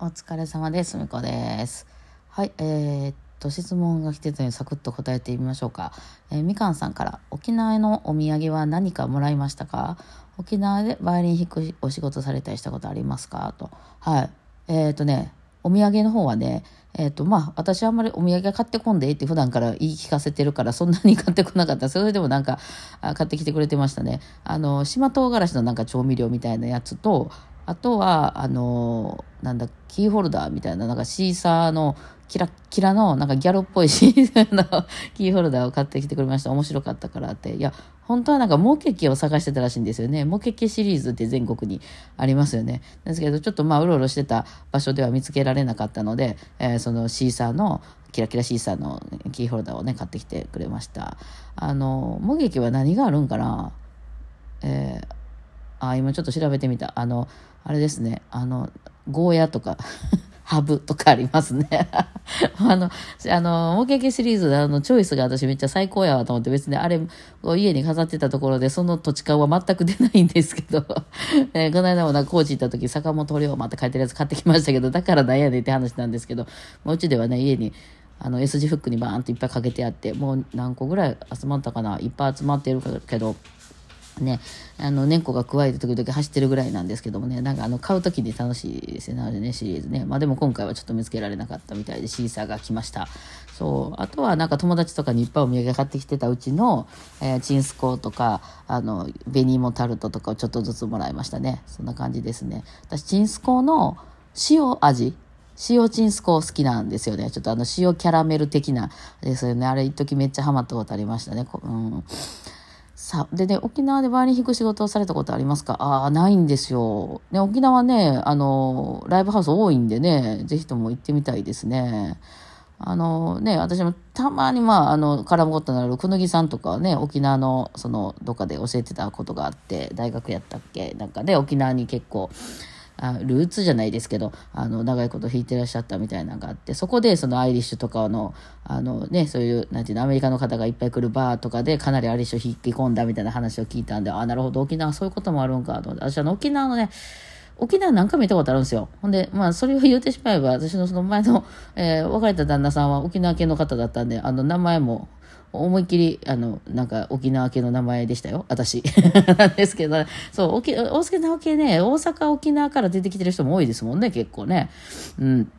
お疲れ様です。みこです。はい、えー、っと、質問が来てたのでサクッと答えてみましょうか。えーみかんさんから、沖縄のお土産は何かもらいましたか？沖縄でバイオリン弾くお仕事されたりしたことありますか？と。はい。えー、っとね、お土産の方はね、えっ、と、まあ、私あんまりお土産買ってこんでいいって普段から言い聞かせてるから、そんなに買ってこなかった。それでもなんか、買ってきてくれてましたね。あの、島唐辛子のなんか調味料みたいなやつと、あとは、あの、なんだ、キーホルダーみたいな、なんかシーサーのキラッキラの、なんかギャルっぽいシーサーのキーホルダーを買ってきてくれました。面白かったからって。いや、本当はなんかモケケを探してたらしいんですよね。モケケシリーズって全国にありますよね。ですけど、ちょっとまあ、うろうろしてた場所では見つけられなかったので、えーそのシーサーの、キラキラシーサーのキーホルダーをね、買ってきてくれました。あの、モケケは何があるんかな？えーあ、今ちょっと調べてみた。あの、あれですね。あの、ゴーヤとか、ハブとかありますね。あの、あの、モケケシリーズであの、チョイスが私めっちゃ最高やわと思って別にあれ、家に飾ってたところでその土地感は全く出ないんですけど、えーこの間もなんか高知行った時、坂本龍馬って書いてるやつ買ってきましたけど、だからなんやねんって話なんですけど、もううちではね、家に、あの S 字フックにバーンといっぱいかけてあって、もう何個ぐらい集まったかな、いっぱい集まってるけど、ね、あの、猫が加えて時々走ってるぐらいなんですけどもね、なんかあの、買う時に楽しいですよね、あれね、シリーズね。まあでも今回はちょっと見つけられなかったみたいで、シーサーが来ました。そう。あとはなんか友達とかにいっぱいお土産買ってきてたうちの、えーチンスコーとか、あの、紅芋タルトとかをちょっとずつもらいましたね。そんな感じですね。私、チンスコーの塩味塩チンスコー好きなんですよね。ちょっとあの塩キャラメル的なですよね。あれ一時めっちゃハマったことありましたね。うんさあ、でね、沖縄でバイオリン弾く仕事をされたことありますか？ああ、ないんですよ。ね、沖縄ね、あの、ライブハウス多いんでね、ぜひとも行ってみたいですね。あのね、私もたまにまあ、あの、絡むことのあるくぬぎさんとかね、沖縄の、その、どっかで教えてたことがあって、大学やったっけ？なんかね、沖縄に結構、あルーツじゃないですけど、あの、長いこと弾いてらっしゃったみたいなのがあって、そこでそのアイリッシュとかの、あのね、そういう、なんていうの、アメリカの方がいっぱい来るバーとかでかなりアイリッシュを引き込んだみたいな話を聞いたんで、あ、なるほど、沖縄そういうこともあるんかと思って、私あの、沖縄のね、沖縄何回も行ったことあるんですよ。ほんで、まあ、それを言ってしまえば、私のその前の、えー別れた旦那さんは沖縄系の方だったんで、あの、名前も、思いっきり、あの、なんか沖縄系の名前でしたよ。私。なんですけど、そう、沖大輔直系ね、大阪、沖縄から出てきてる人も多いですもんね、結構ね。うん。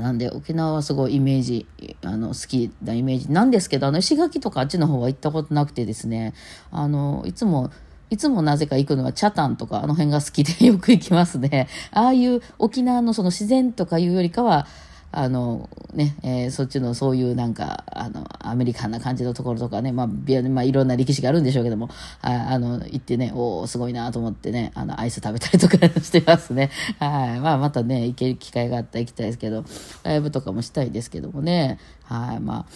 なんで沖縄はすごいイメージ、あの、好きなイメージなんですけど、あの、石垣とかあっちの方は行ったことなくてですね、あの、いつも、いつもなぜか行くのはチャタンとかあの辺が好きでよく行きますね。ああいう沖縄のその自然とかいうよりかは、あのね、えーそっちのそういうなんか、あの、アメリカンな感じのところとかね、まあ、まあ、いろんな歴史があるんでしょうけども、ああの、行ってね、おおすごいなと思ってね、あの、アイス食べたりとかしてますね。はい。まあ、またね、行ける機会があったら行きたいですけど、ライブとかもしたいですけどもね、はい。ま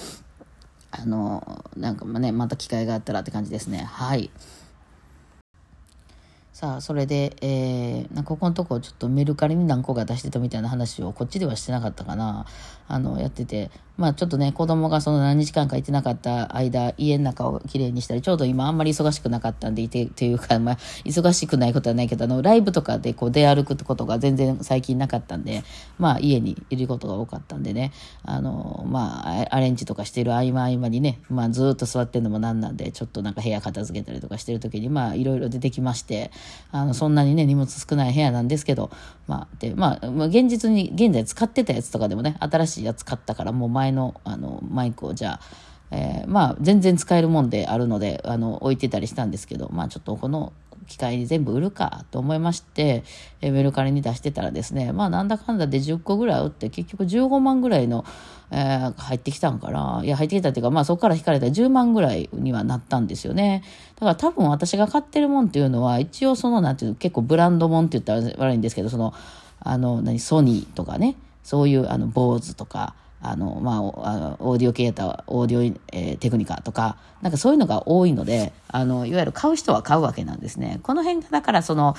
あ、あの、なんかまあね、また機会があったらって感じですね。はい。さあ、それで、えー、なんかここのとこちょっとメルカリに何個か出してたみたいな話をこっちではしてなかったかな。あの、やってて、まあちょっとね、子供がその何日間かいてなかった間、家の中をきれいにしたり、ちょうど今あんまり忙しくなかったんでいて、っていうか、まあ、忙しくないことはないけど、あの、ライブとかでこう出歩くってことが全然最近なかったんで、まあ家にいることが多かったんでね、あの、まあ、アレンジとかしてる合間合間にね、まあずっと座ってんのもなんなんで、ちょっとなんか部屋片付けたりとかしてる時に、まあいろいろ出てきまして、あの、そんなにね、荷物少ない部屋なんですけど、まあ、で、まあ現実に、現在使ってたやつとかでもね、新しいやつ買ったから、もう前の、あの、マイクをじゃあ、えーまあ、全然使えるもんであるので、あの、置いてたりしたんですけど、まあ、ちょっとこの、機械に全部売るかと思いまして、えーメルカリに出してたらですね、まあなんだかんだで10個ぐらい売って結局15万ぐらいの、えー入ってきたんかな。いや、入ってきたっていうか、まあそこから引かれたら10万ぐらいにはなったんですよね。だから多分私が買ってるもんっていうのは、一応その、なんていうの、結構ブランドもんって言ったら悪いんですけど、その、あの、何、ソニーとかね、そういう、あの、坊主とか、あの、まあ、オーディオ系やったらオーディオ、えーテクニカとか、なんかそういうのが多いので、あの、いわゆる買う人は買うわけなんですね。この辺が、だからその、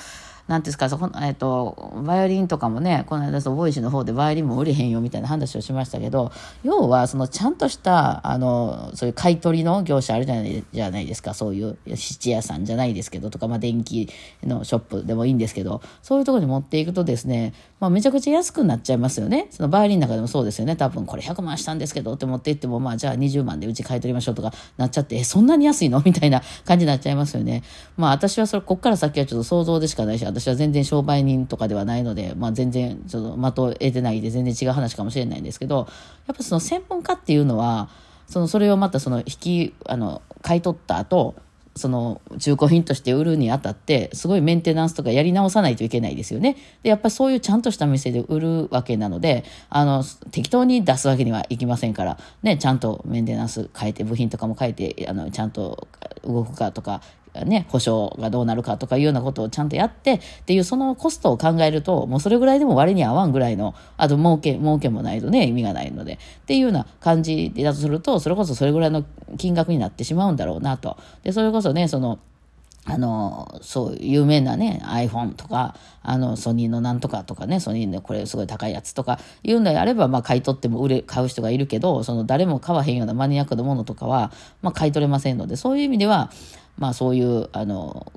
なんですか、そこえっ、と、バイオリンとかもね、この間、ボイシの方でバイオリンも売れへんよみたいな話をしましたけど、要は、その、ちゃんとした、あの、そういう買い取りの業者あるじゃないじゃないですか、そういう質屋さんじゃないですけど、とか、まあ、電気のショップでもいいんですけど、そういうところに持っていくとですね、まあ、めちゃくちゃ安くなっちゃいますよね。そのバイオリンの中でもそうですよね。多分、これ100万したんですけどって持っていっても、まあ、じゃあ20万でうち買い取りましょうとかなっちゃって、そんなに安いの？みたいな感じになっちゃいますよね。まあ、私はそれ、こっから先はちょっと想像でしかないし、私私は全然商売人とかではないので、まあ、全然、ちょっと的を得てないで全然違う話かもしれないんですけど、やっぱその専門家っていうのは、そのそれをまたその引きあの買い取った後その中古品として売るにあたってすごいメンテナンスとかやり直さないといけないですよね。でやっぱりそういうちゃんとした店で売るわけなのであの適当に出すわけにはいきませんから、ね、ちゃんとメンテナンス変えて部品とかも変えてあのちゃんと動くかとかね、保証がどうなるかとかいうようなことをちゃんとやってっていうそのコストを考えるともうそれぐらいでも割に合わんぐらいのあと儲け儲けもないとね意味がないのでっていうような感じだとするとそれこそそれぐらいの金額になってしまうんだろうなと。でそれこそねそのあの、そう、有名なね、iPhone とか、あの、ソニーのなんとかとかね、ソニーでこれすごい高いやつとかいうのであれば、まあ買い取っても売れ、買う人がいるけど、その誰も買わへんようなマニアックなものとかは、まあ買い取れませんので、そういう意味では、まあそういう、あの、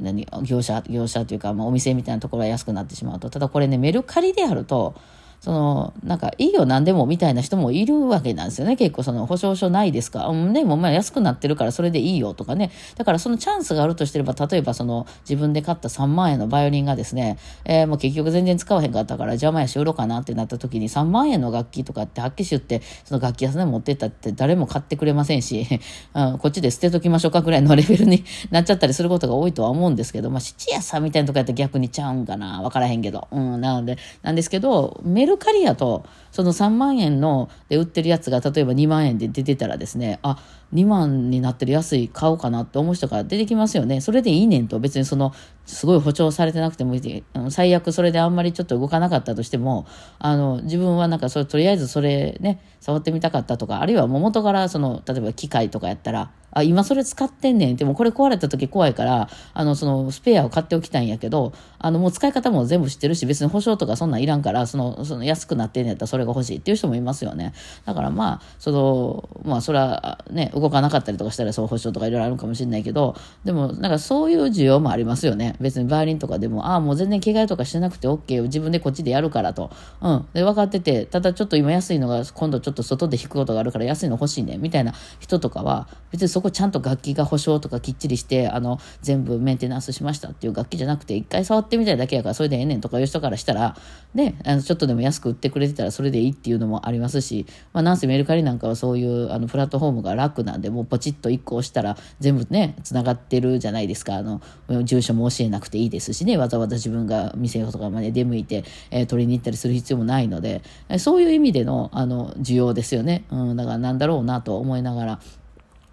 何、業者、業者というか、まあお店みたいなところは安くなってしまうと。ただこれね、メルカリであると、その、なんか、いいよ、何でも、みたいな人もいるわけなんですよね。結構、その、保証書ないですかうん、ね、もう、まあ、安くなってるから、それでいいよ、とかね。だから、そのチャンスがあるとしてれば、例えば、その、自分で買った3万円のバイオリンがですね、えー、もう結局全然使わへんかったから、邪魔やし、売ろうかなってなった時に、3万円の楽器とかって、はっきり言って、その楽器屋さんで持ってったって誰も買ってくれませんし、うん、こっちで捨てときましょうかぐらいのレベルになっちゃったりすることが多いとは思うんですけど、まあ、質屋さんみたいなとこやったら逆にちゃうんかな。わからへんけど。うん、なので、なんですけど、メルカリやと、その3万円ので売ってるやつが例えば2万円で出てたらですねあ2万になってる安い買おうかなって思う人が出てきますよね。それでいいねんと別にそのすごい補聴されてなくてもいい。最悪それであんまりちょっと動かなかったとしてもあの自分はなんかそれとりあえずそれね触ってみたかったとかあるいはもう元からその例えば機械とかやったらあ、今それ使ってんねん。でもこれ壊れた時怖いから、あの、そのスペアを買っておきたいんやけど、あの、もう使い方も全部知ってるし、別に保証とかそんなんいらんから、その、その安くなってんねやったらそれが欲しいっていう人もいますよね。だからまあ、その、まあ、それはね、動かなかったりとかしたらそう保証とかいろいろあるかもしれないけど、でも、なんかそういう需要もありますよね。別にバイオリンとかでも、ああ、もう全然着替えとかしてなくて OK よ。自分でこっちでやるからと。うん。で、分かってて、ただちょっと今安いのが今度ちょっと外で弾くことがあるから安いの欲しいね。みたいな人とかは、別にそこちゃんと楽器が保証とかきっちりして、あの、全部メンテナンスしましたっていう楽器じゃなくて、一回触ってみたいだけやから、それでええねんとかいう人からしたら、ね、あの、ちょっとでも安く売ってくれてたらそれでいいっていうのもありますし、まあ、なんせメルカリなんかはそういう、あの、プラットフォームが楽なんで、もうポチッと1個押したら、全部ね、繋がってるじゃないですか。あの、住所も教えなくていいですしね、わざわざ自分が店とかまで出向いて、えー、取りに行ったりする必要もないので、そういう意味での、あの、需要ですよね。うん、だからなんだろうなと思いながら、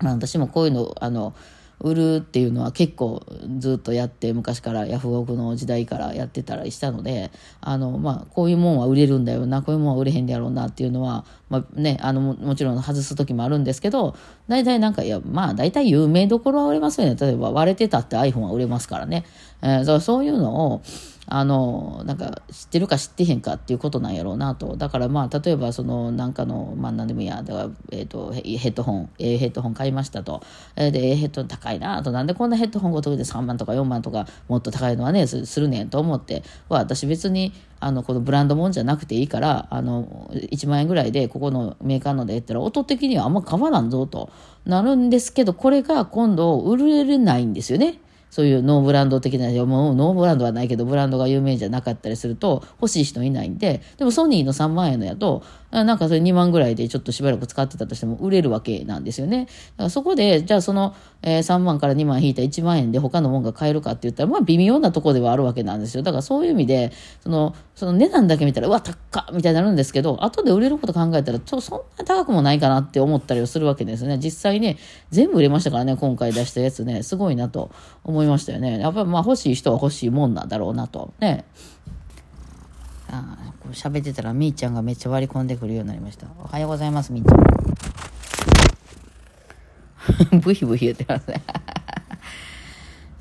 私もこういうの、あの、売るっていうのは結構ずっとやって昔からヤフオクの時代からやってたりしたのであの、まあ、こういうもんは売れるんだよなこういうもんは売れへんだろうなっていうのは、まあね、あのもちろん外す時もあるんですけど大体なんかいやまあ大体有名どころは売れますよ。ね例えば割れてたって iPhone は売れますからね、えー、そういうのをあの、なんか知ってるか知ってへんかっていうことなんやろうなと。だからまあ、例えばそのなんかの、まあ何でもいいや、だから、えっ、ー、と、ヘッドホン、A ヘッドホン買いましたと。えー、で、A ヘッドホン高いなと。なんでこんなヘッドホンごとで3万とか4万とかもっと高いのはね、するねんと思って、は私別に、あの、このブランドもんじゃなくていいから、あの、1万円ぐらいでここのメーカーので言ったら音的にはあんま変わらんぞとなるんですけど、これが今度売れないんですよね。そういうノーブランド的な、もうノーブランドはないけど、ブランドが有名じゃなかったりすると、欲しい人いないんで、でもソニーの3万円のやと、なんかそれ2万ぐらいでちょっとしばらく使ってたとしても売れるわけなんですよね。だからそこで、じゃあその、えー、3万から2万引いた1万円で他のもんが買えるかって言ったら、まあ微妙なとこではあるわけなんですよ。だからそういう意味で、その、その値段だけ見たら、うわ、高っみたいになるんですけど、後で売れること考えたら、ちょそんな高くもないかなって思ったりするわけですね。実際ね、全部売れましたからね、今回出したやつね、すごいなと思いましたよね。やっぱりまあ欲しい人は欲しいもんなんだろうなと。ね。あこう喋ってたらみーちゃんがめっちゃ割り込んでくるようになりました。おはようございます、みーちゃん。ブヒブヒ言ってますね。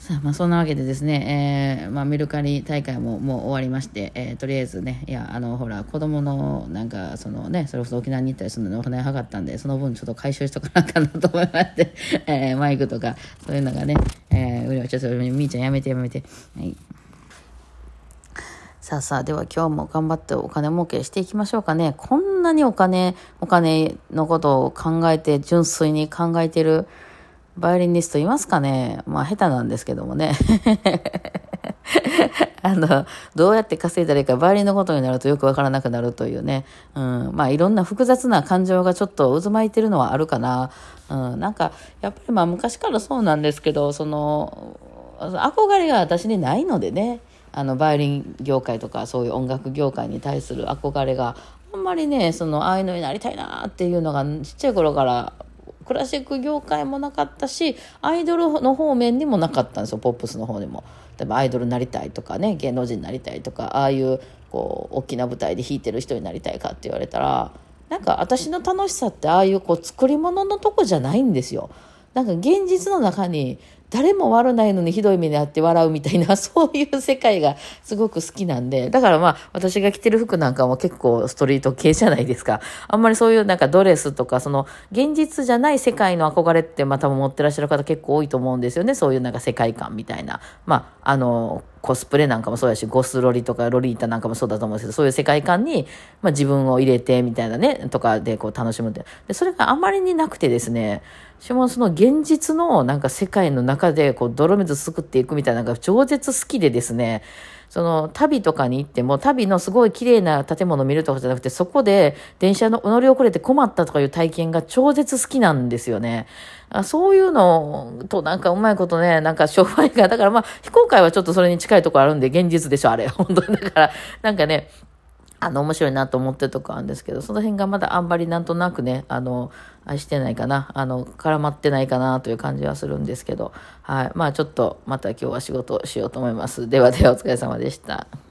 さあまあそんなわけでですね、えーまあ、メルカリ大会ももう終わりまして、えーとりあえずねいやあのほら子供のなんかそのねそれこそ沖縄に行ったりするのにお金がかかったんでその分ちょっと回収しとかなかなと思いまして、えーマイクとかそういうのがね、えー、売りはちょっとみーちゃんやめてやめて。はい。さあさあでは今日も頑張ってお金儲けしていきましょうかね。こんなにお金お金のことを考えて純粋に考えてるバイオリニストいますかね？まあ下手なんですけどもね。あのどうやって稼いだらいいかバイオリンのことになるとよくわからなくなるというね、うん、まあいろんな複雑な感情がちょっと渦巻いてるのはあるかな、うん、なんかやっぱりまあ昔からそうなんですけどその憧れが私にないのでね。あのバイオリン業界とかそういう音楽業界に対する憧れがあんまりねそのああいうのになりたいなっていうのがちっちゃい頃からクラシック業界もなかったしアイドルの方面にもなかったんですよポップスの方にも。例えばアイドルになりたいとかね芸能人になりたいとかああいうこう大きな舞台で弾いてる人になりたいかって言われたらなんか私の楽しさってああいうこう作り物のとこじゃないんですよ。なんか現実の中に誰も悪ないのにひどい目にあって笑うみたいな、そういう世界がすごく好きなんで、だからまあ私が着てる服なんかも結構ストリート系じゃないですか。あんまりそういうなんかドレスとか、その現実じゃない世界の憧れってまあ多分持ってらっしゃる方結構多いと思うんですよね。そういうなんか世界観みたいな。まあ、あの、コスプレなんかもそうやし、ゴスロリとかロリータなんかもそうだと思うんですけど、そういう世界観に、まあ自分を入れてみたいなね、とかでこう楽しむって。で、それがあまりになくてですね、私もその現実のなんか世界の中でこう泥水すくっていくみたいなのが超絶好きでですね、その旅とかに行っても旅のすごい綺麗な建物を見るとかじゃなくてそこで電車の乗り遅れて困ったとかいう体験が超絶好きなんですよね。あそういうのとなんかうまいことね、なんか商売が、だからまあ非公開はちょっとそれに近いところあるんで現実でしょ、あれ。本当に。だからなんかね、あの、面白いなと思ってるとこあるんですけど、その辺がまだあんまりなんとなくね、あの、愛してないかな、あの、絡まってないかなという感じはするんですけど、はい。まあちょっとまた今日は仕事をしようと思います。ではではお疲れ様でした。